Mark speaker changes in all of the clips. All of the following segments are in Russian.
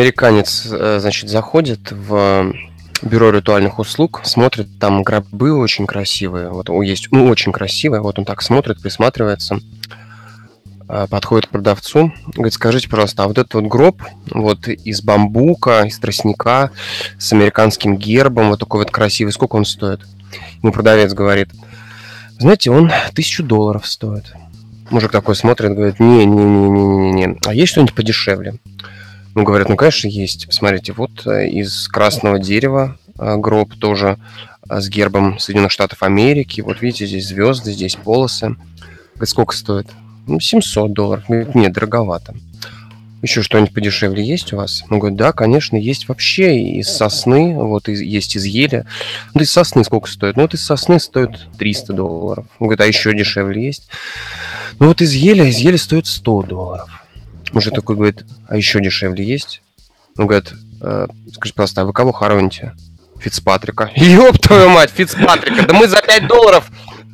Speaker 1: Американец, э, значит, заходит в бюро ритуальных услуг, смотрит, там гробы очень красивые. Вот есть, ну, очень красивые. Вот он так смотрит, присматривается, э, подходит к продавцу, говорит, скажите, пожалуйста, а вот этот вот гроб, вот из бамбука, из тростника, с американским гербом, вот такой вот красивый, сколько он стоит? Ему продавец говорит, знаете, он тысячу долларов стоит. Мужик такой смотрит, говорит, не-не-не-не-не, а есть что-нибудь подешевле? Ну, говорят, ну, конечно, есть. Смотрите, вот э, из красного дерева э, гроб тоже э, с гербом Соединенных Штатов Америки. Вот видите, здесь звезды, здесь полосы. Говорит, сколько стоит? Ну, 700 долларов. Говорит, нет, дороговато. Еще что-нибудь подешевле есть у вас? Он говорит, да, конечно, есть вообще из сосны, вот из, есть из ели. Ну, из сосны сколько стоит? Ну, вот из сосны стоит 300 долларов. Он говорит, а еще дешевле есть? Ну, вот из ели, из ели стоит 100 долларов. Мужик такой говорит, а еще дешевле есть? Он говорит, э, скажи, пожалуйста, а вы кого хороните? Фицпатрика. Ёб твою мать, Фицпатрика, да мы за 5 долларов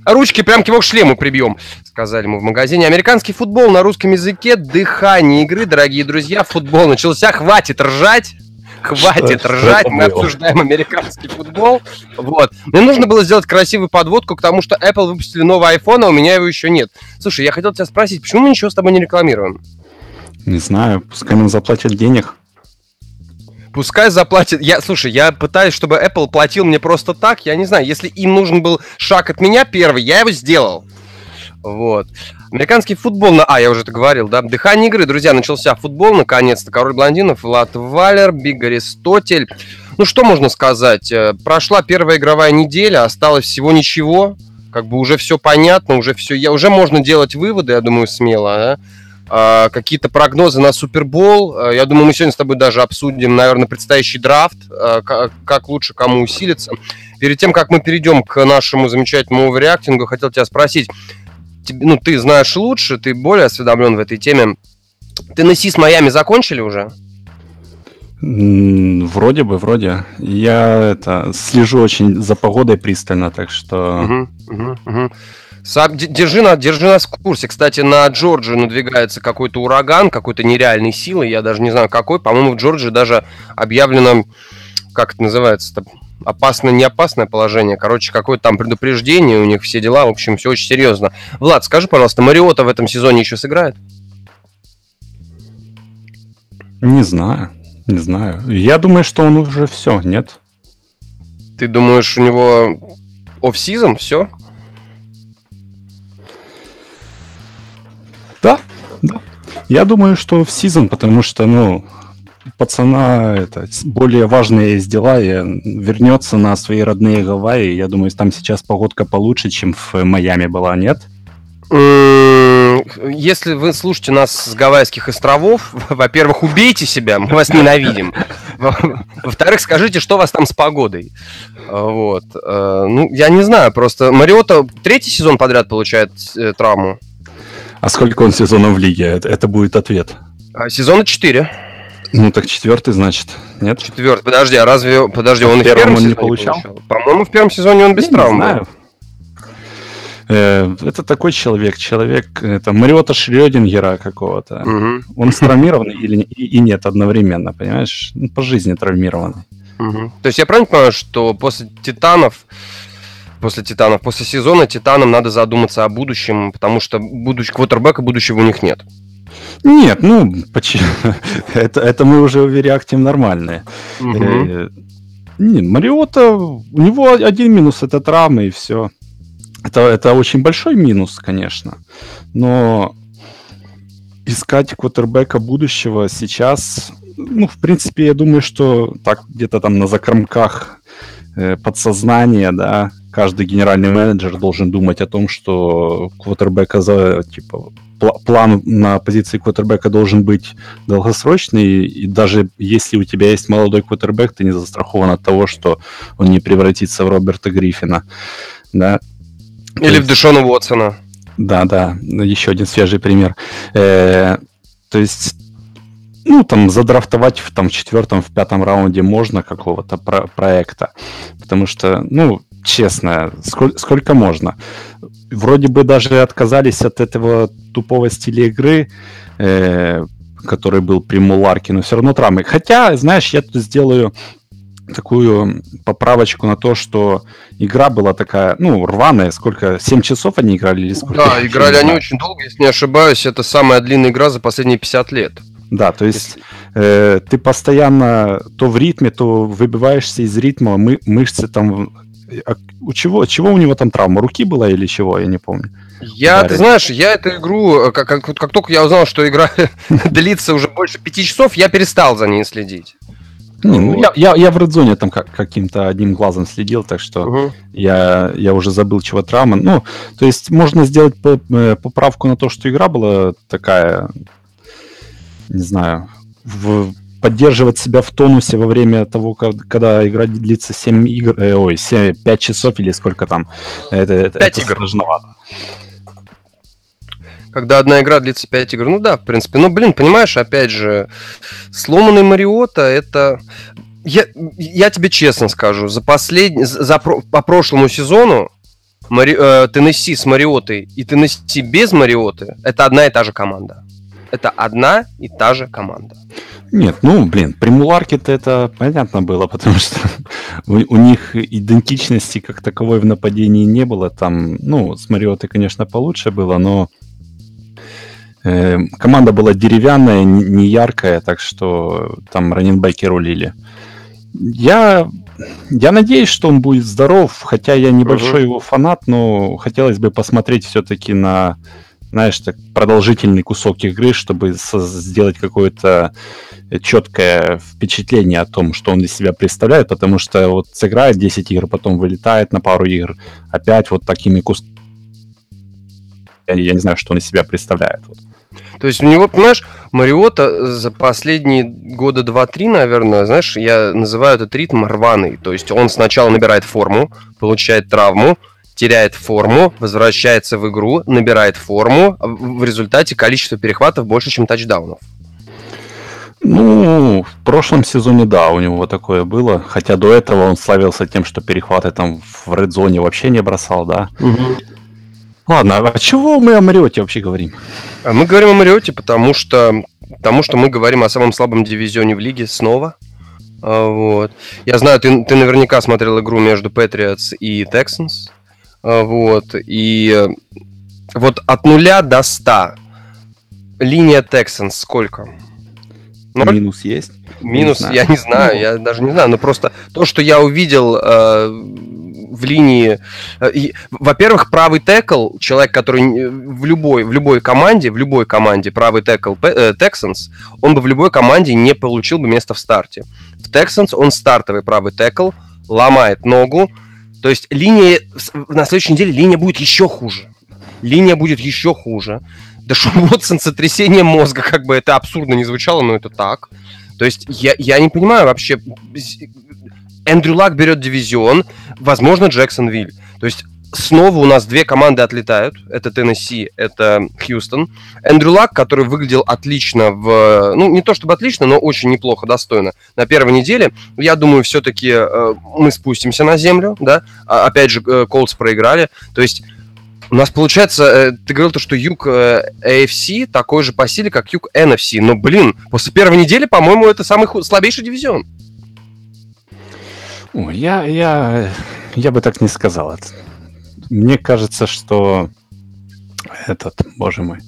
Speaker 1: ручки прям к его шлему прибьем, сказали мы в магазине. Американский футбол на русском языке, дыхание игры, дорогие друзья, футбол начался, хватит ржать. Хватит что, ржать, что мы было? обсуждаем американский футбол. Вот. Мне нужно было сделать красивую подводку к тому, что Apple выпустили новый iPhone, а у меня его еще нет. Слушай, я хотел тебя спросить, почему мы ничего с тобой не рекламируем?
Speaker 2: Не знаю, пускай нам заплатят денег.
Speaker 1: Пускай заплатит. Я, слушай, я пытаюсь, чтобы Apple платил мне просто так. Я не знаю, если им нужен был шаг от меня первый, я его сделал. Вот. Американский футбол на... А, я уже это говорил, да? Дыхание игры, друзья, начался футбол, наконец-то. Король блондинов, Влад Валер, Биг Аристотель. Ну, что можно сказать? Э, прошла первая игровая неделя, осталось всего ничего. Как бы уже все понятно, уже все... Я... Уже можно делать выводы, я думаю, смело, да? А, какие-то прогнозы на Супербол. А, я думаю, мы сегодня с тобой даже обсудим, наверное, предстоящий драфт, а, как лучше кому усилиться. Перед тем, как мы перейдем к нашему замечательному оверреактингу, хотел тебя спросить, ну, ты знаешь лучше, ты более осведомлен в этой теме. Ты на СИС Майами закончили уже?
Speaker 2: Вроде бы, вроде. Я это слежу очень за погодой пристально, так что. Угу, угу,
Speaker 1: угу. Держи, на, держи нас в курсе. Кстати, на Джорджию надвигается какой-то ураган, какой-то нереальной силы. Я даже не знаю какой. По-моему, в Джорджии даже объявлено, как это называется опасное, не опасное положение. Короче, какое-то там предупреждение у них, все дела. В общем, все очень серьезно. Влад, скажи, пожалуйста, Мариота в этом сезоне еще сыграет?
Speaker 2: Не знаю. Не знаю. Я думаю, что он уже все, нет?
Speaker 1: Ты думаешь, у него оф-сизон, все?
Speaker 2: Я думаю, что в сезон, потому что, ну, пацана это более важные есть дела, и вернется на свои родные Гавайи. Я думаю, там сейчас погодка получше, чем в Майами была, нет?
Speaker 1: Если вы слушаете нас с Гавайских островов, во-первых, убейте себя, мы вас ненавидим. Во-вторых, скажите, что у вас там с погодой. Вот. Э, ну, я не знаю, просто Мариота третий сезон подряд получает э, травму.
Speaker 2: А сколько он сезонов в лиге? Это, будет ответ.
Speaker 1: А, сезона 4.
Speaker 2: Ну так четвертый, значит, нет?
Speaker 1: Четвертый. Подожди, а разве подожди, он в первом он не получал? получал? По-моему, в первом сезоне он без Я травм. Не знаю.
Speaker 2: Э, это такой человек, человек, это Мариота Шрёдингера какого-то. Угу. Он травмированный или и, и нет одновременно, понимаешь? Ну, по жизни травмированный.
Speaker 1: Угу. То есть я правильно понимаю, что после Титанов после Титанов. После сезона Титанам надо задуматься о будущем, потому что будущего квотербека будущего у них нет.
Speaker 2: Нет, ну, почему? это, это мы уже в реактим нормальные. Угу. Не, Мариота, у него один минус это травмы и все. Это, это очень большой минус, конечно. Но искать квотербека будущего сейчас, ну, в принципе, я думаю, что так где-то там на закромках э, подсознания, да, каждый генеральный менеджер должен думать о том, что квотербека за, типа, план на позиции квотербека должен быть долгосрочный, и даже если у тебя есть молодой квотербек, ты не застрахован от того, что он не превратится в Роберта Гриффина. Да?
Speaker 1: Или есть... в Дэшона Уотсона.
Speaker 2: Да, да, еще один свежий пример. Э, то есть ну, там, задрафтовать в, там, в четвертом, в пятом раунде можно какого-то про- проекта. Потому что, ну, честно, сколько, сколько можно? Вроде бы даже отказались от этого тупого стиля игры, э, который был при Муларке, но все равно травмы. Хотя, знаешь, я тут сделаю такую поправочку на то, что игра была такая, ну, рваная. Сколько? 7 часов они играли или сколько?
Speaker 1: Да, играли они очень долго, если не ошибаюсь. Это самая длинная игра за последние 50 лет.
Speaker 2: Да, то есть э, ты постоянно то в ритме, то выбиваешься из ритма, мы, мышцы там... А у чего, чего у него там травма? Руки была или чего? Я не помню.
Speaker 1: Я, ты знаешь, я эту игру, как, как, как только я узнал, что игра длится уже больше пяти часов, я перестал за ней следить.
Speaker 2: Не, ну, я, я, я в Редзоне там как, каким-то одним глазом следил, так что угу. я, я уже забыл, чего травма. Ну, то есть можно сделать э, поправку на то, что игра была такая, не знаю, в, поддерживать себя в тонусе во время того, когда игра длится 7 игр, э, ой, 7, 5 часов или сколько там. Это, это, 5 это игр. сложновато
Speaker 1: когда одна игра длится 5 игр. Ну да, в принципе. Ну, блин, понимаешь, опять же, сломанный Мариота это... Я, я тебе честно скажу, за последний, за, по прошлому сезону Мари, э, Теннесси с Мариотой и Теннесси без Мариоты это одна и та же команда. Это одна и та же команда.
Speaker 2: Нет, ну, блин, при это понятно было, потому что у, у них идентичности как таковой в нападении не было. Там, ну, с Мариотой, конечно, получше было, но Э, команда была деревянная, не яркая, так что там раненбеки рулили. Я, я надеюсь, что он будет здоров, хотя я небольшой uh-huh. его фанат, но хотелось бы посмотреть все-таки на, знаешь, так продолжительный кусок игры, чтобы сделать какое-то четкое впечатление о том, что он из себя представляет, потому что вот сыграет 10 игр, потом вылетает на пару игр, опять вот такими кусками. Я, не знаю, что он из себя представляет. Вот.
Speaker 1: То есть у него, понимаешь, Мариота за последние года 2-3, наверное, знаешь, я называю этот ритм рваный. То есть он сначала набирает форму, получает травму, теряет форму, возвращается в игру, набирает форму. В результате количество перехватов больше, чем тачдаунов.
Speaker 2: Ну, в прошлом сезоне, да, у него такое было. Хотя до этого он славился тем, что перехваты там в редзоне вообще не бросал, да. Угу. Ладно, а чего мы о Мариоте вообще говорим?
Speaker 1: А мы говорим о Мариоте, потому что, потому что мы говорим о самом слабом дивизионе в лиге снова. А, вот. Я знаю, ты, ты наверняка смотрел игру между Patriots и Texans. А, вот. И э, вот от нуля до 100 линия Texans сколько?
Speaker 2: Ноль? Минус есть?
Speaker 1: Минус, я не знаю, я, не знаю, я даже не знаю. Но просто то, что я увидел э, в линии... Э, во-первых, правый текл, человек, который в любой, в любой команде, в любой команде правый текл Texans, он бы в любой команде не получил бы место в старте. В Texans он стартовый правый текл, ломает ногу, то есть линия... На следующей неделе линия будет еще хуже. Линия будет еще хуже. Да Шон Уотсон сотрясение мозга, как бы это абсурдно не звучало, но это так. То есть я, я не понимаю вообще, Эндрю Лак берет дивизион, возможно, Джексонвиль. То есть снова у нас две команды отлетают. Это Теннесси, это Хьюстон. Эндрю Лак, который выглядел отлично в... Ну, не то чтобы отлично, но очень неплохо, достойно. На первой неделе, я думаю, все-таки э, мы спустимся на землю, да. А, опять же, э, Колдс проиграли. То есть у нас получается, э, ты говорил то, что юг э, AFC такой же по силе, как юг NFC. Но, блин, после первой недели, по-моему, это самый слабейший дивизион.
Speaker 2: Я, я, я бы так не сказал. Мне кажется, что этот, боже мой,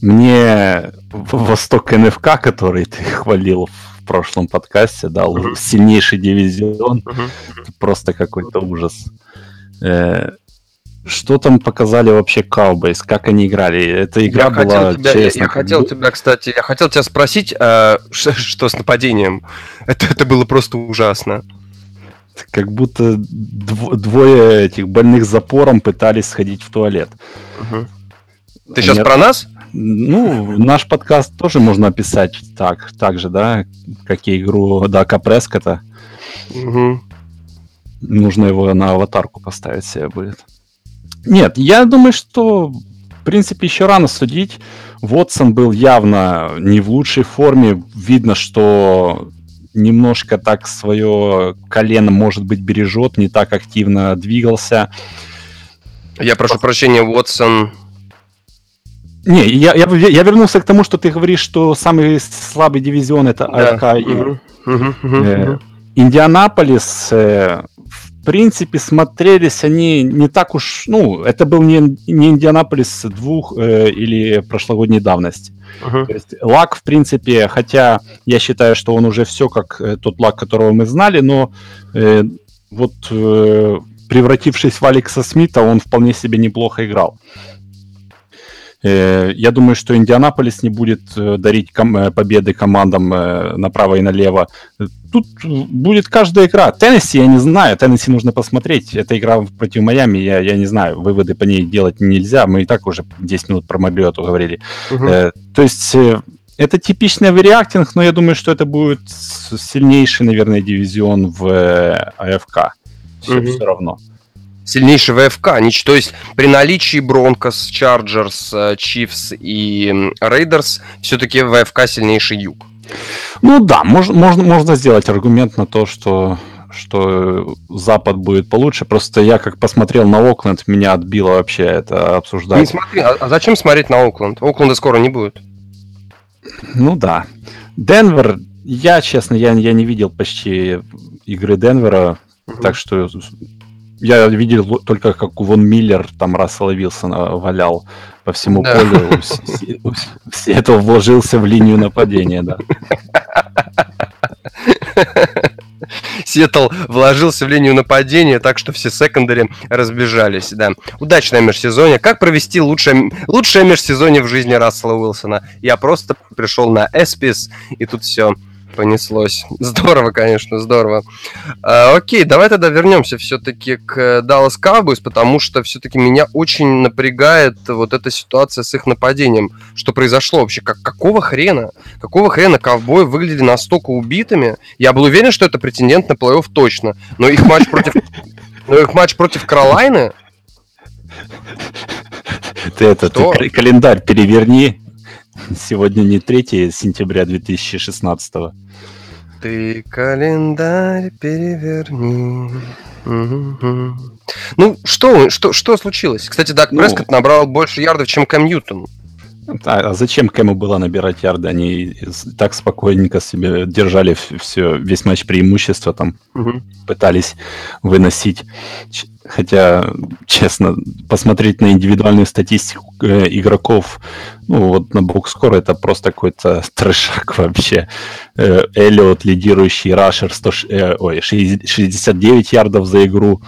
Speaker 2: мне Восток НФК, который ты хвалил в прошлом подкасте, дал uh-huh. сильнейший дивизион, uh-huh. просто какой-то ужас. Э, что там показали вообще Cowboys, как они играли? Эта игра я была,
Speaker 1: тебя, честно... Я, я хотел тебя, кстати, я хотел тебя спросить, а, что, что с нападением? Это, это было просто ужасно
Speaker 2: как будто дв- двое этих больных запором пытались сходить в туалет.
Speaker 1: Угу. Ты сейчас Нет. про нас?
Speaker 2: Ну, наш подкаст тоже можно описать так, так же, да, как и игру Дака Прескота. Угу. Нужно его на аватарку поставить себе будет. Нет, я думаю, что в принципе еще рано судить. Вотсон был явно не в лучшей форме. Видно, что немножко так свое колено, может быть, бережет, не так активно двигался.
Speaker 1: Я прошу прощения, Уотсон...
Speaker 2: Не, я, я, я вернулся к тому, что ты говоришь, что самый слабый дивизион это да. Угу. Угу. Э, Индианаполис. Э, в принципе, смотрелись они не так уж... Ну, это был не, не Индианаполис двух э, или прошлогодней давности. Uh-huh. То есть лак, в принципе, хотя я считаю, что он уже все как э, тот лак, которого мы знали, но э, вот э, превратившись в Алекса Смита, он вполне себе неплохо играл. Э, я думаю, что Индианаполис не будет э, дарить ком- э, победы командам направо и налево. Тут будет каждая игра. Теннесси, я не знаю, Теннесси нужно посмотреть. Это игра против Майами, я, я не знаю, выводы по ней делать нельзя. Мы и так уже 10 минут про Мариоту говорили. Угу. Э, то есть это типичный overreacting, но я думаю, что это будет сильнейший, наверное, дивизион в АФК. Все, угу. все равно
Speaker 1: сильнейший в АФК. То есть при наличии Бронкос, Чарджерс, Чифс и Рейдерс все-таки в АФК сильнейший юг.
Speaker 2: Ну да, можно, можно, можно сделать аргумент на то, что что Запад будет получше. Просто я как посмотрел на Окленд, меня отбило вообще это обсуждать. Не
Speaker 1: смотри, а, а зачем смотреть на Окленд? Окленда скоро не будет.
Speaker 2: Ну да. Денвер, я, честно, я, я не видел почти игры Денвера, угу. так что я видел только, как Вон Миллер там Рассела Вилсона валял по всему да. полю. Все это вложился в линию нападения, да.
Speaker 1: Сиэтл вложился в линию нападения, так что все секондари разбежались, да. Удачное межсезонье. Как провести лучшее, лучшее межсезонье в жизни Рассела Уилсона? Я просто пришел на Эспис, и тут все понеслось. Здорово, конечно, здорово. А, окей, давай тогда вернемся все-таки к Dallas Cowboys, потому что все-таки меня очень напрягает вот эта ситуация с их нападением. Что произошло вообще? Как, какого хрена? Какого хрена ковбои выглядели настолько убитыми? Я был уверен, что это претендент на плей-офф точно. Но их матч против... Но их матч против Каролайны...
Speaker 2: Ты это, ты календарь переверни, Сегодня не 3 сентября 2016.
Speaker 1: Ты календарь переверни. Ну, что, что, что случилось? Кстати, Дак ну, Прескотт набрал больше ярдов, чем Кэм Ньютон.
Speaker 2: А, а зачем Кэму было набирать ярды? Они так спокойненько себе держали все, весь матч преимущества, там угу. пытались выносить. Хотя, честно, посмотреть на индивидуальную статистику э, игроков, ну вот на бокскор это просто какой-то трешак вообще. Э, Эллиот, лидирующий рашер, 100, э, ой, 69 ярдов за игру.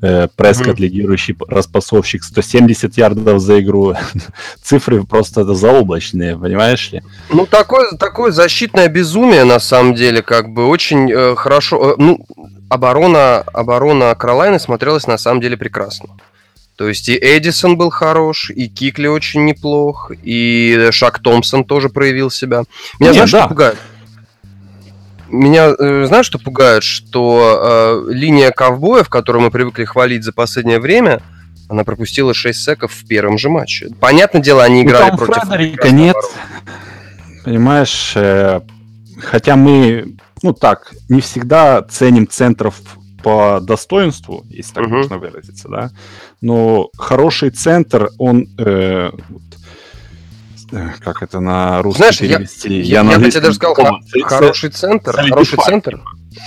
Speaker 2: Э, Прескот, лидирующий распасовщик, 170 ярдов за игру. Цифры просто заоблачные, понимаешь ли?
Speaker 1: Ну, такое, такое защитное безумие, на самом деле, как бы очень э, хорошо... Э, ну, оборона, оборона Каролайны смотрелась на самом деле прекрасно. То есть и Эдисон был хорош, и Кикли очень неплох, и Шак Томпсон тоже проявил себя. Меня, Нет, знаешь, да. что пугает? Меня, э, знаешь, что пугает? Что э, линия ковбоев, которую мы привыкли хвалить за последнее время, она пропустила 6 секов в первом же матче. Понятное дело, они ну, играли там против...
Speaker 2: Фредерика нет. Понимаешь, э, хотя мы, ну так, не всегда ценим центров по достоинству, если так uh-huh. можно выразиться, да. Но хороший центр, он э, Э, как это на русский
Speaker 1: Знаешь, перевести? Я, я, я, я тебе даже сказал, х- хороший центр, хороший центр.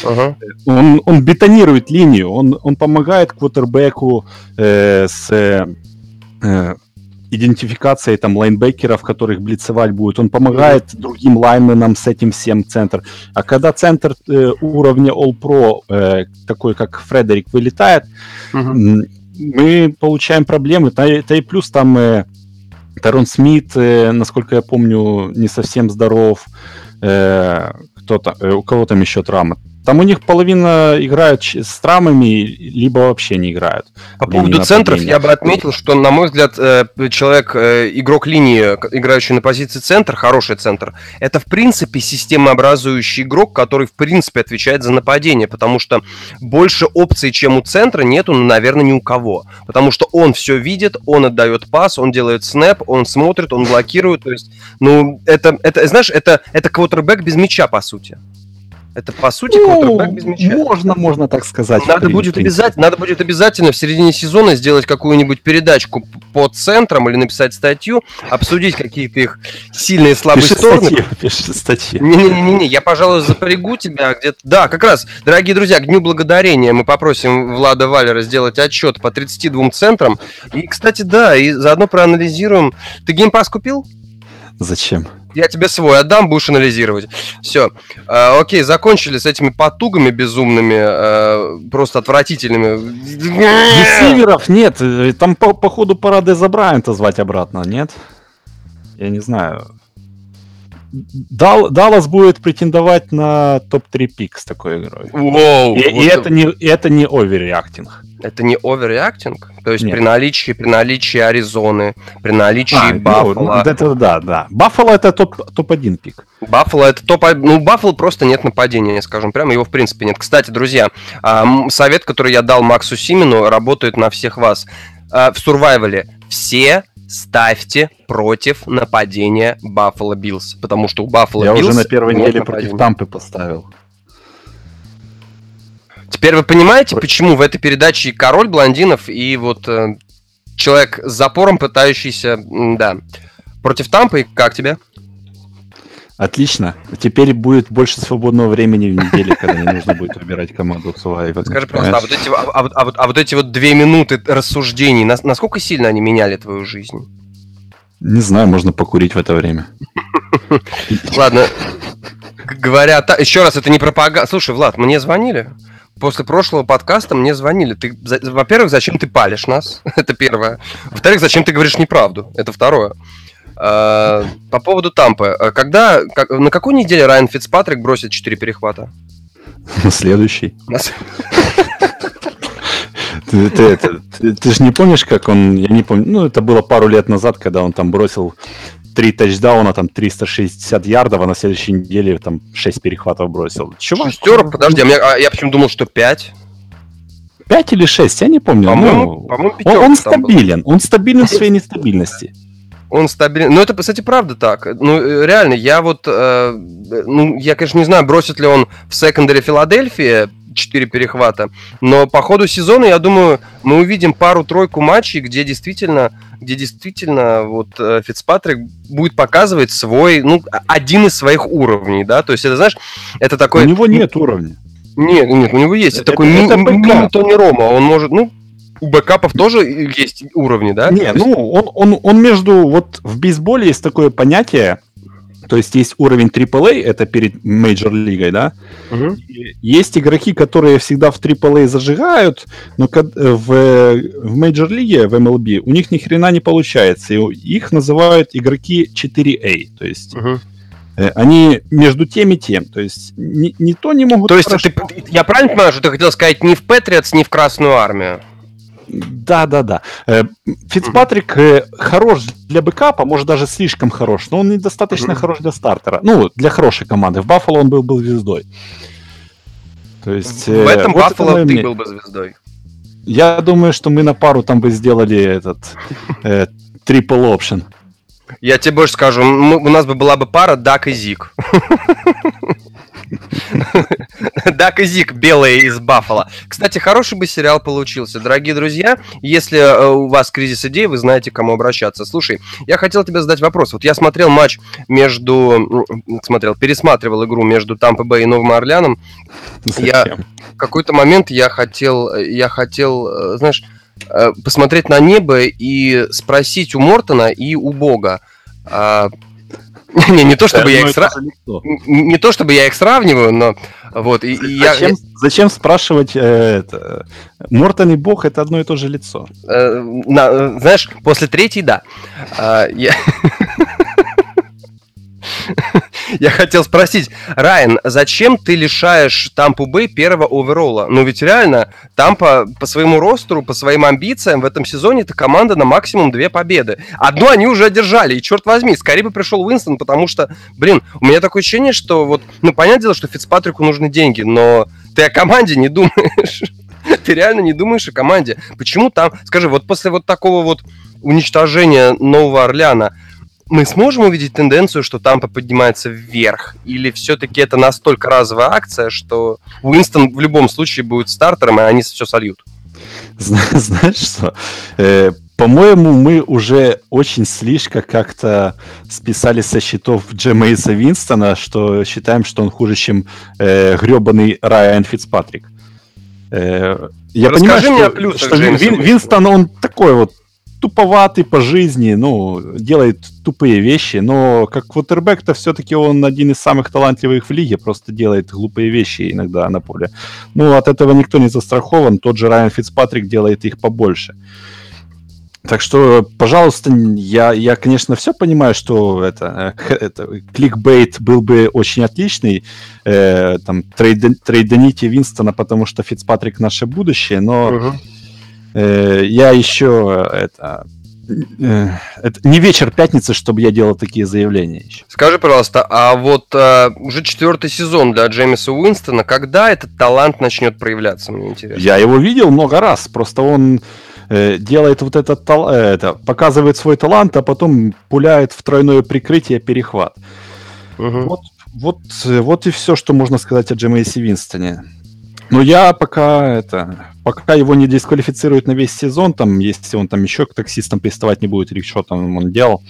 Speaker 2: Ага. Он, он бетонирует линию, он, он помогает квотербеку э, с э, идентификацией там лайнбекеров, которых блицевать будет. Он помогает другим лайнменам с этим всем центр. А когда центр э, уровня All-Pro, э, такой как Фредерик, вылетает, mm-hmm. мы получаем проблемы. Да и плюс там э, Тарон Смит, э, насколько я помню, не совсем здоров. Э, кто-то, э, у кого там еще травма? Там у них половина играют с травмами, либо вообще не играют.
Speaker 1: По поводу центров я бы отметил, что, на мой взгляд, э, человек, э, игрок линии, играющий на позиции центр, хороший центр, это, в принципе, системообразующий игрок, который, в принципе, отвечает за нападение, потому что больше опций, чем у центра, нету, наверное, ни у кого. Потому что он все видит, он отдает пас, он делает снэп, он смотрит, он блокирует. То есть, ну, это, это знаешь, это, это квотербек без мяча, по сути. Это, по сути, ну,
Speaker 2: без мяча. Можно, можно так сказать.
Speaker 1: Надо будет, обязательно, надо будет обязательно в середине сезона сделать какую-нибудь передачку по центрам или написать статью, обсудить какие-то их сильные и слабые пиши стороны. Статью,
Speaker 2: пиши статью.
Speaker 1: Не-не-не, я, пожалуй, запрягу тебя где-то. Да, как раз, дорогие друзья, к Дню Благодарения мы попросим Влада Валера сделать отчет по 32 центрам. И, кстати, да, и заодно проанализируем. Ты геймпас купил?
Speaker 2: Зачем?
Speaker 1: Я тебе свой отдам, будешь анализировать. Все. А, окей, закончили с этими потугами безумными, а, просто отвратительными.
Speaker 2: Ресиверов нет. Там, по, по ходу пора Деза Брайанта звать обратно, нет? Я не знаю. Дал, Даллас будет претендовать на топ-3 пик с такой игрой.
Speaker 1: Воу,
Speaker 2: и, вот и, это не, это не оверреактинг.
Speaker 1: Это не оверреактинг? То есть Нет. при наличии, при наличии Аризоны, при наличии а, Баффало. Ну,
Speaker 2: это да, да. Баффало это топ, топ-1 пик.
Speaker 1: Баффало это топ Ну, Баффало просто нет нападения, скажем прямо. Его в принципе нет. Кстати, друзья, совет, который я дал Максу Симину, работает на всех вас. А, в survival е все ставьте против нападения Баффало Биллс. Потому что у Баффало
Speaker 2: Я уже на первой неделе против Тампы поставил.
Speaker 1: Теперь вы понимаете, почему в этой передаче король блондинов и вот э, человек с запором, пытающийся, да, против Тампы, как тебе?
Speaker 2: Отлично. Теперь будет больше свободного времени в неделе, когда не нужно будет выбирать команду Survivor.
Speaker 1: Скажи просто, а вот, эти, а, а, а, вот, а вот эти вот две минуты рассуждений, нас, насколько сильно они меняли твою жизнь?
Speaker 2: Не знаю, можно покурить в это время.
Speaker 1: Ладно, говоря, еще раз, это не пропаганда. Слушай, Влад, мне звонили после прошлого подкаста мне звонили. Ты, во-первых, зачем ты палишь нас? Это первое. Во-вторых, зачем ты говоришь неправду? Это второе. А, по поводу Тампы. А когда, как, на какой неделе Райан Фицпатрик бросит 4 перехвата?
Speaker 2: На следующий. Ты, ты, ты, ты, ты же не помнишь, как он, я не помню, ну, это было пару лет назад, когда он там бросил три тачдауна, там 360 ярдов, а на следующей неделе там 6 перехватов бросил.
Speaker 1: Чего? Шестерок? Подожди, а я, а я почему думал, что 5?
Speaker 2: 5 или 6, я не помню. По-моему, ну, по-моему он, он стабилен, был. он стабилен в своей нестабильности.
Speaker 1: Он стабилен. Ну, это, кстати, правда так. Ну, э, реально, я вот... Э, ну, я, конечно, не знаю, бросит ли он в секондаре Филадельфии 4 перехвата, но по ходу сезона, я думаю, мы увидим пару-тройку матчей, где действительно где действительно вот э, Фицпатрик будет показывать свой, ну, один из своих уровней, да, то есть это, знаешь, это такой...
Speaker 2: У него нет уровня.
Speaker 1: Нет, нет, у него есть. Это, это такой это ми- мини Тони Рома. Он может, ну, у бэкапов тоже есть уровни, да?
Speaker 2: Не, ну, он, он, он между... Вот в бейсболе есть такое понятие, то есть есть уровень AAA, это перед major лигой, да. Угу. Есть игроки, которые всегда в AAA зажигают, но э, в, в major лиге, в MLB, у них ни хрена не получается. И их называют игроки 4A. То есть угу. они между тем и тем. То есть не, не то не могут...
Speaker 1: То есть ты, я правильно понимаю, что ты хотел сказать ни в Патриотс, ни в Красную Армию?
Speaker 2: Да, да, да. Э, Фицпатрик э, хорош для бэкапа, может даже слишком хорош, но он недостаточно хорош для стартера. Ну, для хорошей команды. В Баффало он был бы звездой.
Speaker 1: То есть, в э, этом вот Баффало ты мнение. был бы звездой.
Speaker 2: Я думаю, что мы на пару там бы сделали этот трипл э, option.
Speaker 1: Я тебе больше скажу, мы, у нас бы была бы пара Дак и Зик. Дак и Зик, белые из Баффала. Кстати, хороший бы сериал получился. Дорогие друзья, если э, у вас кризис идей, вы знаете, к кому обращаться. Слушай, я хотел тебе задать вопрос. Вот я смотрел матч между... Смотрел, пересматривал игру между Тампа Бэй и Новым Орлеаном. Я в какой-то момент я хотел, я хотел, э, знаешь, э, посмотреть на небо и спросить у Мортона и у Бога, а, не, не то чтобы я их сра... не то чтобы я их сравниваю, но вот и,
Speaker 2: я... зачем спрашивать э, это? Мортон и Бог это одно и то же лицо.
Speaker 1: Э, на, знаешь, после третьей да. Я хотел спросить, Райан, зачем ты лишаешь Тампу Бэй первого оверолла? Ну ведь реально, Тампа по своему ростеру, по своим амбициям в этом сезоне это команда на максимум две победы. Одну они уже одержали, и черт возьми, скорее бы пришел Уинстон, потому что, блин, у меня такое ощущение, что вот, ну понятное дело, что Фицпатрику нужны деньги, но ты о команде не думаешь. Ты реально не думаешь о команде. Почему там, скажи, вот после вот такого вот уничтожения Нового Орлеана, мы сможем увидеть тенденцию, что Тампа поднимается вверх? Или все-таки это настолько разовая акция, что Уинстон в любом случае будет стартером, и они все сольют?
Speaker 2: Знаешь что? Э, по-моему, мы уже очень слишком как-то списали со счетов Джемейса Винстона, что считаем, что он хуже, чем э, гребаный Райан Фицпатрик.
Speaker 1: Э, я Расскажи понимаю, мне что, о плюсах что
Speaker 2: Вин, Винстон, он такой вот туповатый по жизни, ну, делает тупые вещи, но как квотербек-то все-таки он один из самых талантливых в лиге, просто делает глупые вещи иногда на поле. Ну, от этого никто не застрахован, тот же Райан Фицпатрик делает их побольше. Так что, пожалуйста, я, я, конечно, все понимаю, что это, э, это кликбейт был бы очень отличный, э, там, трейд, трейдените Винстона, потому что Фицпатрик наше будущее, но uh-huh. Э, я еще это, э, это не вечер пятницы, чтобы я делал такие заявления еще.
Speaker 1: Скажи, пожалуйста, а вот э, уже четвертый сезон для Джеймиса Уинстона, когда этот талант начнет проявляться, мне интересно?
Speaker 2: Я его видел много раз, просто он Э, делает вот этот э, это, показывает свой талант, а потом пуляет в тройное прикрытие перехват. Угу. Вот, вот, э, вот и все, что можно сказать о Джемейсе Винстоне. Но я пока это, пока его не дисквалифицируют на весь сезон, там, если он там еще к таксистам приставать не будет или что там он делал,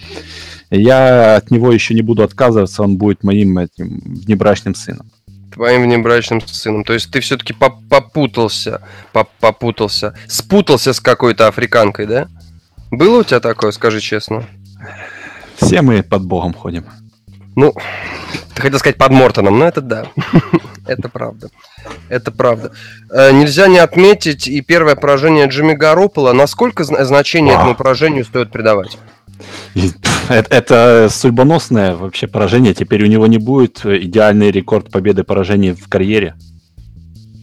Speaker 2: я от него еще не буду отказываться, он будет моим этим внебрачным сыном
Speaker 1: твоим внебрачным сыном. То есть ты все-таки попутался, попутался, спутался с какой-то африканкой, да? Было у тебя такое, скажи честно?
Speaker 2: Все мы под Богом ходим.
Speaker 1: Ну, ты хотел сказать под Мортоном, но это да. это правда. Это правда. Э, нельзя не отметить и первое поражение Джимми Гаропола. Насколько значение этому поражению стоит придавать?
Speaker 2: Это, это судьбоносное вообще поражение. Теперь у него не будет идеальный рекорд победы поражений в карьере.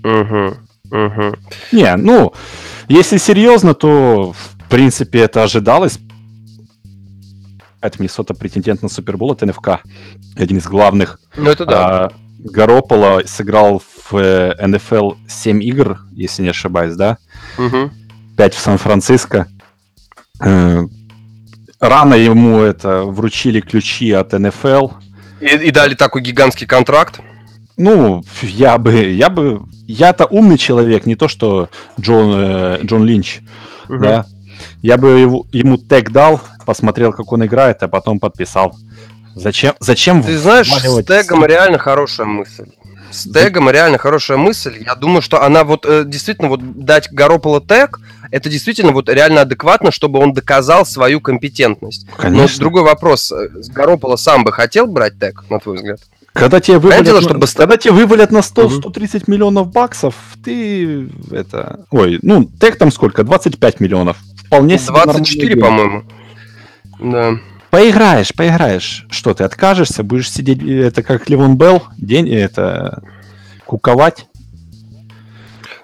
Speaker 1: Угу, угу.
Speaker 2: Не, ну, если серьезно, то в принципе это ожидалось. Это Миннесота претендент на Супербол, это НФК. Один из главных.
Speaker 1: Ну, это да. А,
Speaker 2: Гарополо сыграл в э, НФЛ 7 игр, если не ошибаюсь, да?
Speaker 1: Угу.
Speaker 2: 5 в Сан-Франциско. Э, рано ему это вручили ключи от НФЛ.
Speaker 1: И, и дали такой гигантский контракт.
Speaker 2: Ну, я бы, я бы, я-то умный человек, не то что Джон, э, Джон Линч, угу. да. Я бы его, ему тег дал, посмотрел, как он играет, а потом подписал. Зачем? Зачем?
Speaker 1: Ты знаешь, с тегом реально хорошая мысль. С тегом реально хорошая мысль. Я думаю, что она вот э, действительно вот дать Garoppolo тег, это действительно вот реально адекватно, чтобы он доказал свою компетентность. Конечно. Но другой вопрос. Э, Garoppolo сам бы хотел брать тег, на твой взгляд?
Speaker 2: Когда тебе вывалят, дело, чтобы... когда тебе вывалят на 100-130 миллионов баксов, ты это... Ой, ну, тег там сколько? 25 миллионов.
Speaker 1: Вполне 24, по-моему. Да.
Speaker 2: Поиграешь, поиграешь. Что, ты откажешься? Будешь сидеть, это как Левон Белл, день, это куковать?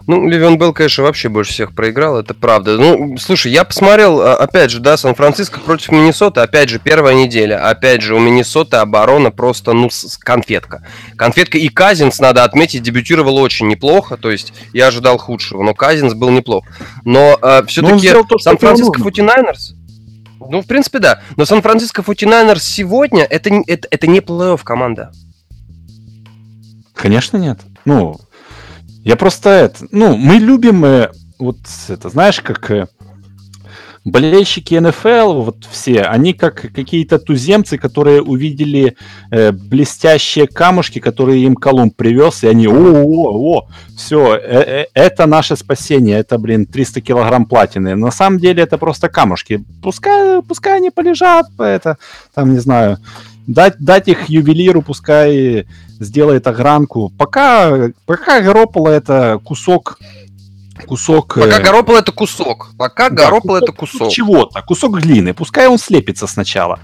Speaker 1: Ну, Левион Белл, конечно, вообще больше всех проиграл, это правда. Ну, слушай, я посмотрел, а, опять же, да, Сан-Франциско против Миннесоты, опять же, первая неделя. Опять же, у Миннесоты оборона просто, ну, конфетка. Конфетка и Казинс, надо отметить, дебютировал очень неплохо, то есть я ожидал худшего, но Казинс был неплох. Но э, все-таки Сан-Франциско 49 ну, в принципе, да. Но Сан-Франциско 49 сегодня это, это, это не плей-офф команда.
Speaker 2: Конечно, нет. Ну, я просто это... Ну, мы любим... Э, вот это, знаешь, как э, болельщики НФЛ, вот все, они как какие-то туземцы, которые увидели э, блестящие камушки, которые им Колумб привез, и они, о, о, о, все, э, э, это наше спасение, это, блин, 300 килограмм платины. На самом деле это просто камушки. Пускай, пускай они полежат, это, там, не знаю, дать, дать их ювелиру, пускай сделает огранку. Пока, пока Гаропола это кусок кусок...
Speaker 1: Пока э, Гаропол это кусок. Пока да, Гаропол это кусок.
Speaker 2: Чего-то, кусок глины. Пускай он слепится сначала.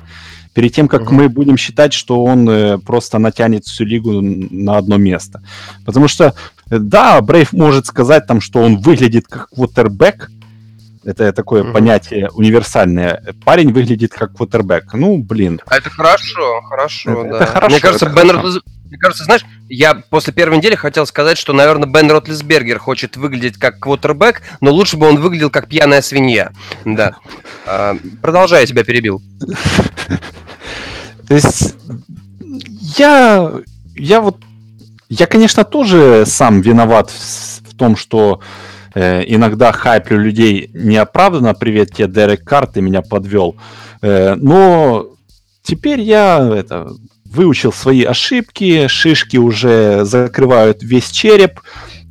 Speaker 2: Перед тем, как угу. мы будем считать, что он э, просто натянет всю лигу на одно место. Потому что, э, да, Брейв может сказать там, что он выглядит как квотербек, это такое mm понятие универсальное. Парень выглядит как квотербек. Ну, блин.
Speaker 1: А это хорошо, хорошо, это, да. Это хорошо, Мне кажется, Бен хорошо. Мне кажется, знаешь, я после первой недели хотел сказать, что, наверное, Бен Ротлисбергер хочет выглядеть как квотербек, но лучше бы он выглядел как пьяная свинья. Да. А, продолжай, я тебя перебил.
Speaker 2: То есть я, я вот, я, конечно, тоже сам виноват в, том, что э, иногда хайплю людей неоправданно. Привет тебе, Дерек Карр, ты меня подвел. Э, но теперь я это, выучил свои ошибки, шишки уже закрывают весь череп.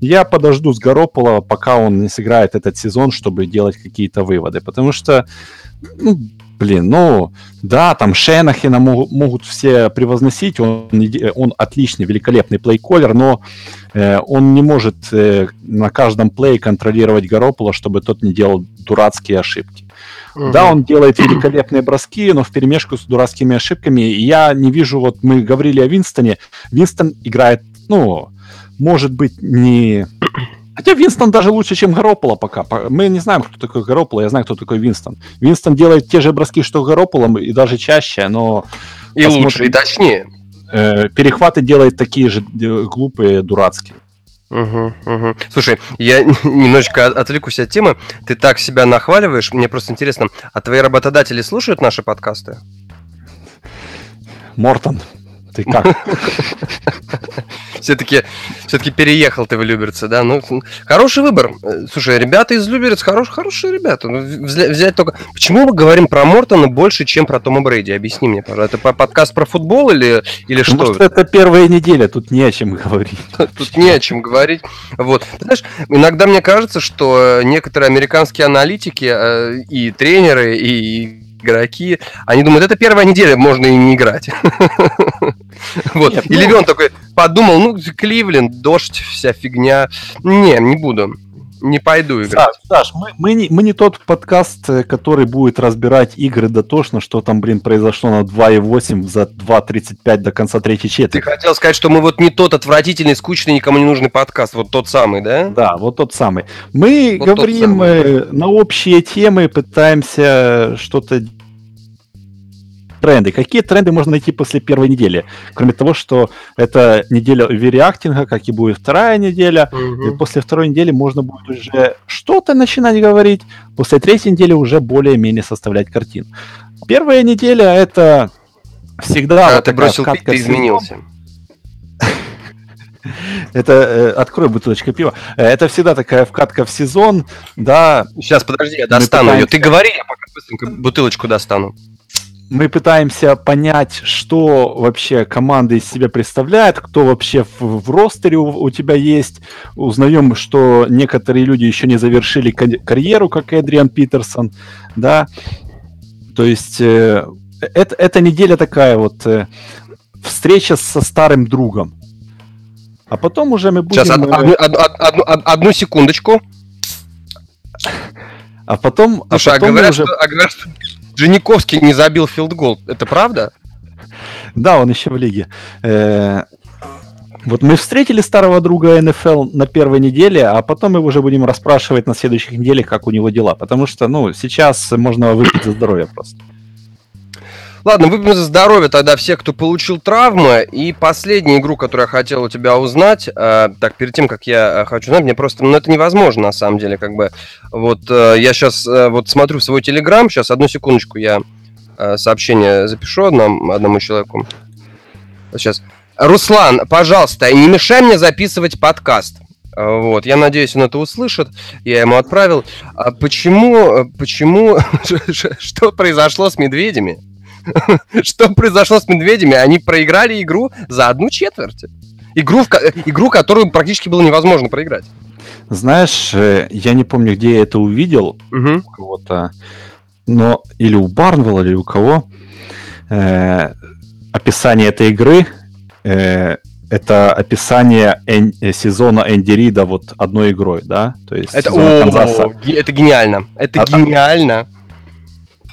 Speaker 2: Я подожду с Горопола, пока он не сыграет этот сезон, чтобы делать какие-то выводы. Потому что, ну, блин, ну, да, там Шенахина могут, могут все превозносить, он, он отличный, великолепный плейколер, но э, он не может э, на каждом плей контролировать Горопола, чтобы тот не делал дурацкие ошибки. Угу. Да, он делает великолепные броски, но в перемешку с дурацкими ошибками. И я не вижу, вот мы говорили о Винстоне. Винстон играет, ну, может быть, не... Хотя Винстон даже лучше, чем Гаропола пока. Мы не знаем, кто такой Гаропола, я знаю, кто такой Винстон. Винстон делает те же броски, что Гаропола, и даже чаще, но...
Speaker 1: И лучше, и точнее.
Speaker 2: Э, перехваты делает такие же глупые, дурацкие.
Speaker 1: Угу, угу. Слушай, я немножечко отвлекусь от темы. Ты так себя нахваливаешь. Мне просто интересно, а твои работодатели слушают наши подкасты?
Speaker 2: Мортон, ты как?
Speaker 1: Все-таки все-таки переехал ты в Люберцы, да? Ну, хороший выбор. Слушай, ребята из Люберец хорошие, хорошие ребята. Ну, взять только... Почему мы говорим про Мортона больше, чем про Тома Брейди? Объясни мне, пожалуйста. Это подкаст про футбол или, или что?
Speaker 2: Что это первая неделя, тут не о чем говорить.
Speaker 1: Тут не о чем говорить. Вот. Знаешь, иногда мне кажется, что некоторые американские аналитики э, и тренеры, и игроки, они думают, это первая неделя, можно и не играть. Вот. И ну... Левион такой подумал, ну, Кливленд, дождь, вся фигня. Не, не буду. Не пойду играть.
Speaker 2: Саш, Саш мы, мы, не, мы не тот подкаст, э, который будет разбирать игры дотошно, что там, блин, произошло на 2.8 за 2.35 до конца третьей четверти.
Speaker 1: Ты хотел сказать, что мы вот не тот отвратительный, скучный, никому не нужный подкаст, вот тот самый, да?
Speaker 2: Да, вот тот самый. Мы вот говорим э, на общие темы, пытаемся что-то тренды. Какие тренды можно найти после первой недели? Кроме того, что это неделя вереактинга, как и будет вторая неделя. Угу. И после второй недели можно будет уже что-то начинать говорить. После третьей недели уже более-менее составлять картину. Первая неделя это всегда...
Speaker 1: Когда вот ты бросил пить, ты изменился.
Speaker 2: Это э, открой бутылочку пива. Э, это всегда такая вкатка в сезон, да.
Speaker 1: Сейчас подожди, я достану ее. Ты говори, я пока быстренько бутылочку достану
Speaker 2: мы пытаемся понять, что вообще команда из себя представляет, кто вообще в, в ростере у, у тебя есть. Узнаем, что некоторые люди еще не завершили карьеру, как Эдриан Питерсон, да. То есть э, это, эта неделя такая вот э, встреча со старым другом. А потом уже мы будем...
Speaker 1: Сейчас, од, од, од, од, од, одну секундочку.
Speaker 2: А потом...
Speaker 1: Слушай, а, потом а, говорят, уже... что, а говорят, что Жениковский не забил филдгол. Это правда?
Speaker 2: Да, он еще в лиге. Э, вот мы встретили старого друга НФЛ на первой неделе, а потом мы уже будем расспрашивать на следующих неделях, как у него дела. Потому что, ну, сейчас можно выпить за здоровье просто.
Speaker 1: Ладно, выпьем за здоровье тогда всех, кто получил травмы. И последнюю игру, которую я хотел у тебя узнать, э, так, перед тем, как я э, хочу узнать, мне просто, ну, это невозможно, на самом деле, как бы, вот, э, я сейчас, э, вот, смотрю в свой Телеграм, сейчас, одну секундочку, я э, сообщение запишу одному, одному человеку. Сейчас. Руслан, пожалуйста, не мешай мне записывать подкаст. Вот, я надеюсь, он это услышит. Я ему отправил. А почему, э, почему, что произошло с медведями? Что произошло с медведями? Они проиграли игру за одну четверть. Игру, игру, которую практически было невозможно проиграть.
Speaker 2: Знаешь, э, я не помню, где я это увидел угу. у кого-то, но или у Барнвелла, или у кого. Э, описание этой игры э, это описание эн, э, сезона Энди Рида вот одной игрой, да?
Speaker 1: То есть это, о, Канзаса. это гениально. Это а, гениально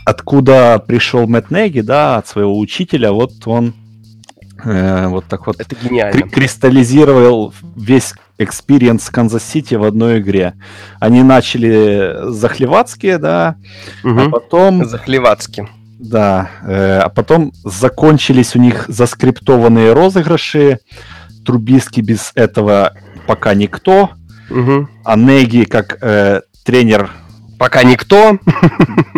Speaker 2: откуда пришел Мэтт Неги, да, от своего учителя, вот он э, вот так вот
Speaker 1: Это гениально.
Speaker 2: Кри- кристаллизировал весь экспириенс Канзас-Сити в одной игре. Они начали захлевацкие, да,
Speaker 1: угу. а потом... Захлевацкие.
Speaker 2: Да, э, а потом закончились у них заскриптованные розыгрыши. Трубиски без этого пока никто. Угу. А Неги, как э, тренер
Speaker 1: Пока никто.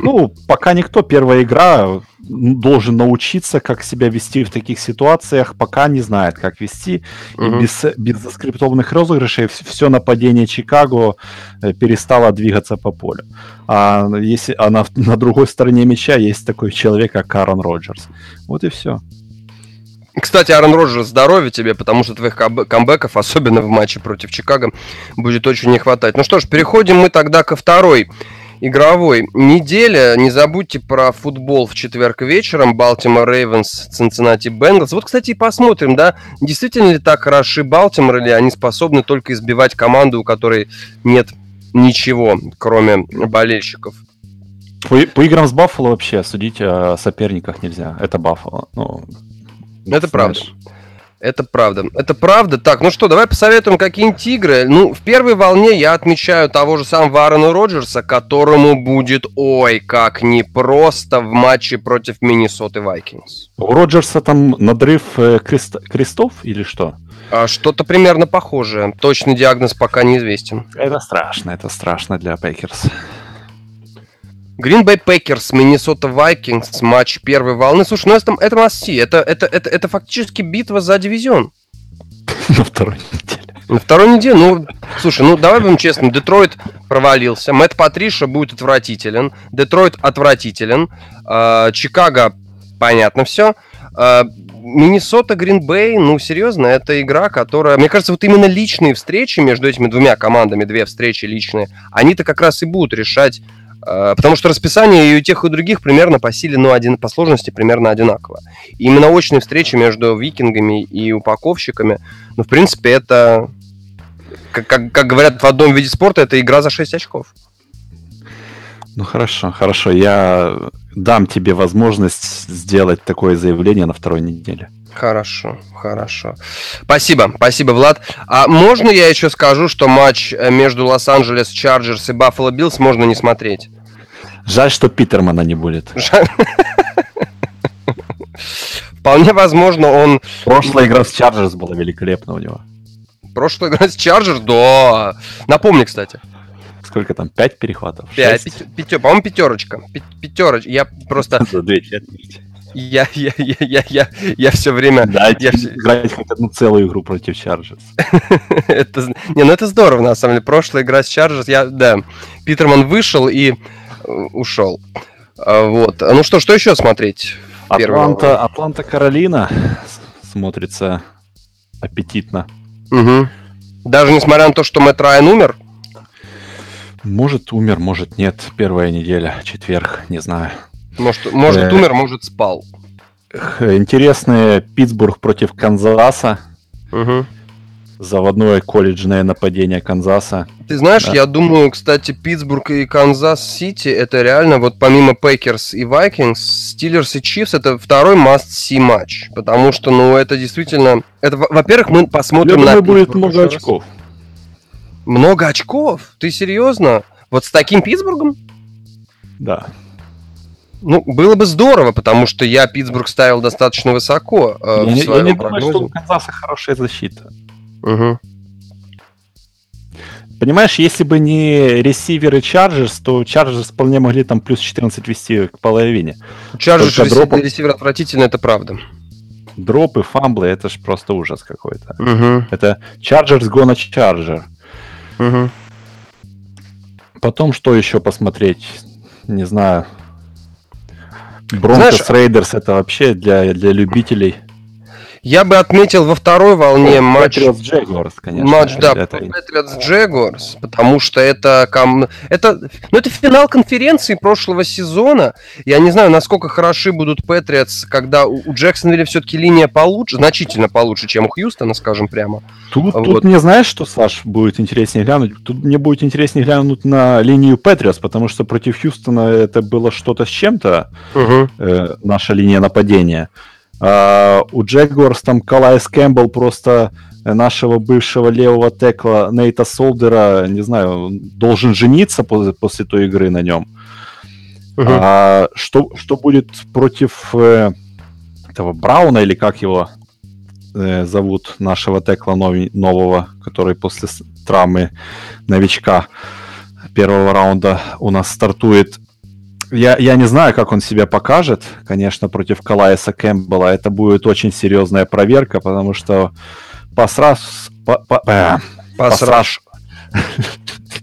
Speaker 2: Ну, пока никто. Первая игра должен научиться, как себя вести в таких ситуациях, пока не знает, как вести. Угу. И без, без заскриптованных розыгрышей все нападение Чикаго э, перестало двигаться по полю. А, если, а на, на другой стороне мяча есть такой человек, как Карен Роджерс. Вот и все.
Speaker 1: Кстати, Аарон Роджерс, здоровья тебе, потому что твоих камбэков, особенно в матче против Чикаго, будет очень не хватать. Ну что ж, переходим мы тогда ко второй игровой неделе. Не забудьте про футбол в четверг вечером. Балтимор Рейвенс, Цинциннати Бенглс. Вот, кстати, и посмотрим, да, действительно ли так хороши Балтимор, или они способны только избивать команду, у которой нет ничего, кроме болельщиков.
Speaker 2: По, по играм с Баффало вообще судить о соперниках нельзя. Это Баффало. Ну,
Speaker 1: это знаешь. правда. Это правда. Это правда. Так, ну что, давай посоветуем какие-нибудь игры. Ну, в первой волне я отмечаю того же самого Аарона Роджерса, которому будет, ой, как непросто в матче против Миннесоты Вайкингс.
Speaker 2: У Роджерса там надрыв э, крест... крестов или что?
Speaker 1: А, что-то примерно похожее. Точный диагноз пока неизвестен.
Speaker 2: Это страшно, это страшно для Пейкерс.
Speaker 1: Green Bay Packers, Minnesota Vikings, матч первой волны. Слушай, ну это, это масси, это, это, это, это фактически битва за дивизион.
Speaker 2: На второй неделе.
Speaker 1: На второй неделе, ну, слушай, ну давай будем честны, Детройт провалился, Мэтт Патриша будет отвратителен, Детройт отвратителен, э, Чикаго, понятно все, э, Миннесота, Гринбей, ну, серьезно, это игра, которая... Мне кажется, вот именно личные встречи между этими двумя командами, две встречи личные, они-то как раз и будут решать потому что расписание и у тех, и у других примерно по силе, ну, один, по сложности примерно одинаково. И именно очные встречи между викингами и упаковщиками, ну, в принципе, это, как, как, как говорят в одном виде спорта, это игра за 6 очков.
Speaker 2: Ну, хорошо, хорошо. Я дам тебе возможность сделать такое заявление на второй неделе.
Speaker 1: Хорошо, хорошо. Спасибо, спасибо, Влад. А можно я еще скажу, что матч э, между Лос-Анджелес Чарджерс и Баффало Биллс можно не смотреть?
Speaker 2: Жаль, что Питермана не будет.
Speaker 1: Вполне возможно, он...
Speaker 2: Прошлая игра с Чарджерс была великолепна у него.
Speaker 1: Прошлая игра с Чарджерс, да. Напомни, кстати.
Speaker 2: Сколько там? Пять перехватов?
Speaker 1: Пять. По-моему, пятерочка. Пятерочка. Я просто... За две четверти. Я, я, я, я, я, я все время...
Speaker 2: Да, я все... играть хоть одну целую игру против Chargers.
Speaker 1: это, не, ну это здорово, на самом деле. Прошлая игра с Chargers, я, да, Питерман вышел и э, ушел. А, вот. Ну что, что еще смотреть?
Speaker 2: Атланта, Атланта Каролина смотрится аппетитно.
Speaker 1: Угу. Даже несмотря на то, что Мэтт Райан умер?
Speaker 2: Может, умер, может, нет. Первая неделя, четверг, не знаю.
Speaker 1: Может, может э, умер, может спал.
Speaker 2: Интересный Питтсбург против Канзаса.
Speaker 1: Угу.
Speaker 2: Заводное колледжное нападение Канзаса.
Speaker 1: Ты знаешь, да. я думаю, кстати, Питтсбург и Канзас-Сити это реально, вот помимо Пэкерс и Вайкингс, Стиллерс и Чифс это второй must-see матч. Потому что, ну, это действительно... Это, во-первых, мы посмотрим
Speaker 2: я на... Думаю, будет много очков.
Speaker 1: Много очков? Ты серьезно? Вот с таким Питтсбургом?
Speaker 2: Да.
Speaker 1: Ну, было бы здорово, потому что я Питтсбург ставил достаточно высоко.
Speaker 2: Э, я, я не думаю, что у Канзаса хорошая защита.
Speaker 1: Угу.
Speaker 2: Понимаешь, если бы не ресиверы Chargers, то Chargers вполне могли там плюс 14 вести к половине.
Speaker 1: Ресивер, дропов... ресивер отвратительно, это правда.
Speaker 2: Дропы, фамблы, это же просто ужас какой-то.
Speaker 1: Угу.
Speaker 2: Это Chargers gonna Charger.
Speaker 1: Угу.
Speaker 2: Потом что еще посмотреть? Не знаю. Бронкос Рейдерс это вообще для, для любителей.
Speaker 1: Я бы отметил во второй волне матч...
Speaker 2: Patriots Jaguars, конечно.
Speaker 1: Матч, да, это... Patriots Jaguars, потому что это, ком... это, ну, это финал конференции прошлого сезона. Я не знаю, насколько хороши будут Patriots, когда у Джексонвилля все-таки линия получше, значительно получше, чем у Хьюстона, скажем прямо.
Speaker 2: Тут, вот. тут мне знаешь, что, Саш, будет интереснее глянуть? Тут мне будет интереснее глянуть на линию Patriots, потому что против Хьюстона это было что-то с чем-то,
Speaker 1: угу.
Speaker 2: э, наша линия нападения. Uh, у Джегорс там Калайс Кэмпбелл просто нашего бывшего левого текла Нейта Солдера, не знаю, должен жениться после, после той игры на нем. Uh-huh. А, что, что будет против э, этого Брауна, или как его э, зовут, нашего текла нови, нового, который после травмы новичка первого раунда у нас стартует. Я, я не знаю, как он себя покажет, конечно, против Калайса Кэмпбелла. Это будет очень серьезная проверка, потому что Пасрас... Па, па, э,
Speaker 1: Пасраш.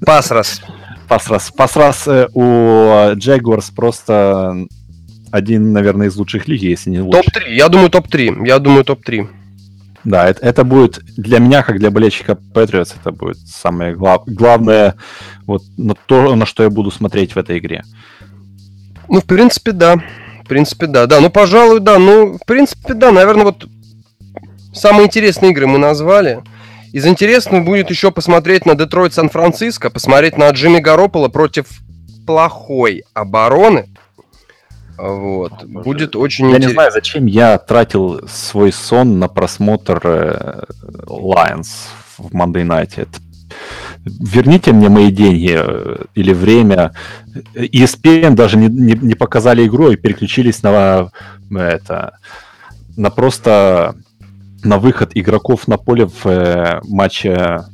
Speaker 1: Пасрас.
Speaker 2: Пасрас. Пасрас э, у Джегуарс просто один, наверное, из лучших лиги, если не лучше.
Speaker 1: Топ-3. Я думаю, топ-3. Я думаю, топ-3.
Speaker 2: Да, это, это будет для меня, как для болельщика Patriots, это будет самое глав, главное, вот на то, на что я буду смотреть в этой игре.
Speaker 1: Ну, в принципе, да. В принципе, да. Да, ну, пожалуй, да. Ну, в принципе, да. Наверное, вот самые интересные игры мы назвали. Из интересного будет еще посмотреть на Детройт Сан-Франциско, посмотреть на Джимми Гаропола против плохой обороны. Вот. А, Будет очень
Speaker 2: я интересно. Я не знаю, зачем я тратил свой сон на просмотр э, Lions в Monday Night. Это... Верните мне мои деньги э, или время. ESPN даже не, не, не показали игру и переключились на это на просто на выход игроков на поле в э, матче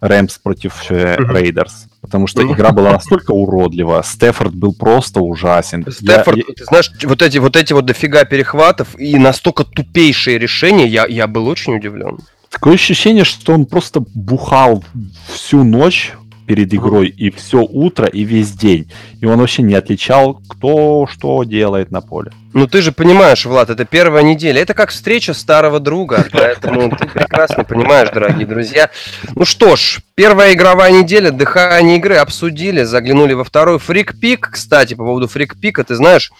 Speaker 2: Рэмс против Рейдерс. Потому что игра была настолько уродлива. Стефорд был просто ужасен.
Speaker 1: Стефорд, я, ты знаешь, вот эти, вот эти вот дофига перехватов и настолько тупейшие решения, я, я был очень удивлен.
Speaker 2: Такое ощущение, что он просто бухал всю ночь перед игрой и все утро, и весь день. И он вообще не отличал, кто что делает на поле.
Speaker 1: Ну ты же понимаешь, Влад, это первая неделя. Это как встреча старого друга. Поэтому ты прекрасно понимаешь, дорогие друзья. Ну что ж, первая игровая неделя, дыхание игры обсудили, заглянули во второй фрик-пик. Кстати, по поводу фрик-пика, ты знаешь,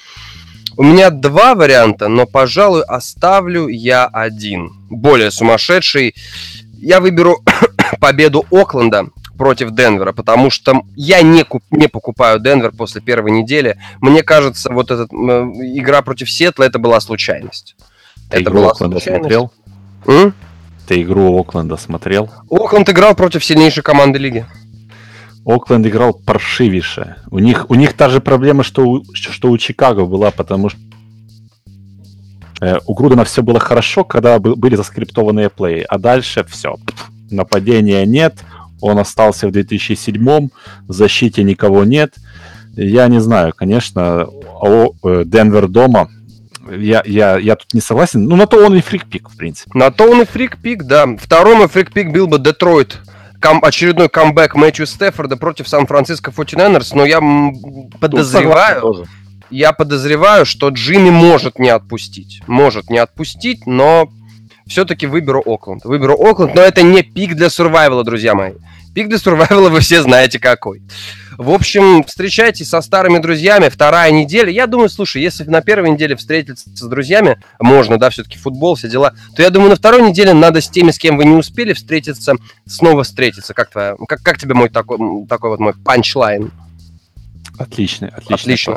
Speaker 1: у меня два варианта, но, пожалуй, оставлю я один. Более сумасшедший. Я выберу победу Окленда против Денвера, потому что я не, куп, не покупаю Денвер после первой недели. Мне кажется, вот эта игра против Сетла это была случайность.
Speaker 2: Ты это игру была Окленда случайность. смотрел? М? Ты игру Окленда смотрел?
Speaker 1: Окленд играл против сильнейшей команды лиги.
Speaker 2: Окленд играл паршивейше. У них, у них та же проблема, что у, что у Чикаго была, потому что э, у Грудена все было хорошо, когда были заскриптованные плей, а дальше все. Нападения нет, он остался в 2007, в защите никого нет. Я не знаю, конечно, э, Денвер дома, я, я, я тут не согласен. Ну, на то он и фрикпик, в принципе.
Speaker 1: На то он и фрикпик, да. Второй мой фрикпик был бы Детройт. Кам- очередной камбэк Мэтью Стефорда против Сан-Франциско 49ers, но я подозреваю, я подозреваю, что Джимми может не отпустить. Может не отпустить, но все-таки выберу Окленд. Выберу Окленд, но это не пик для сурвайвала, друзья мои. Пик для сурвайвала вы все знаете какой. В общем, встречайтесь со старыми друзьями. Вторая неделя. Я думаю, слушай, если на первой неделе встретиться с друзьями, можно, да, все-таки футбол, все дела, то я думаю, на второй неделе надо с теми, с кем вы не успели встретиться, снова встретиться. Как, твоя, как, как тебе мой такой, такой вот мой панчлайн?
Speaker 2: Отличный, отлично. Отлично.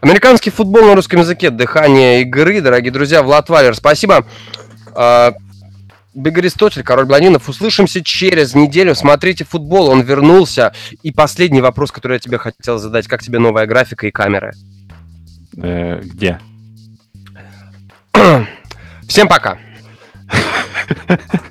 Speaker 1: Американский футбол на русском языке, дыхание игры, дорогие друзья, Влад Валер, спасибо. Биг Аристотель, Король Блонинов. Услышимся через неделю. Смотрите футбол, он вернулся. И последний вопрос, который я тебе хотел задать. Как тебе новая графика и камеры?
Speaker 2: Э, где?
Speaker 1: Всем пока.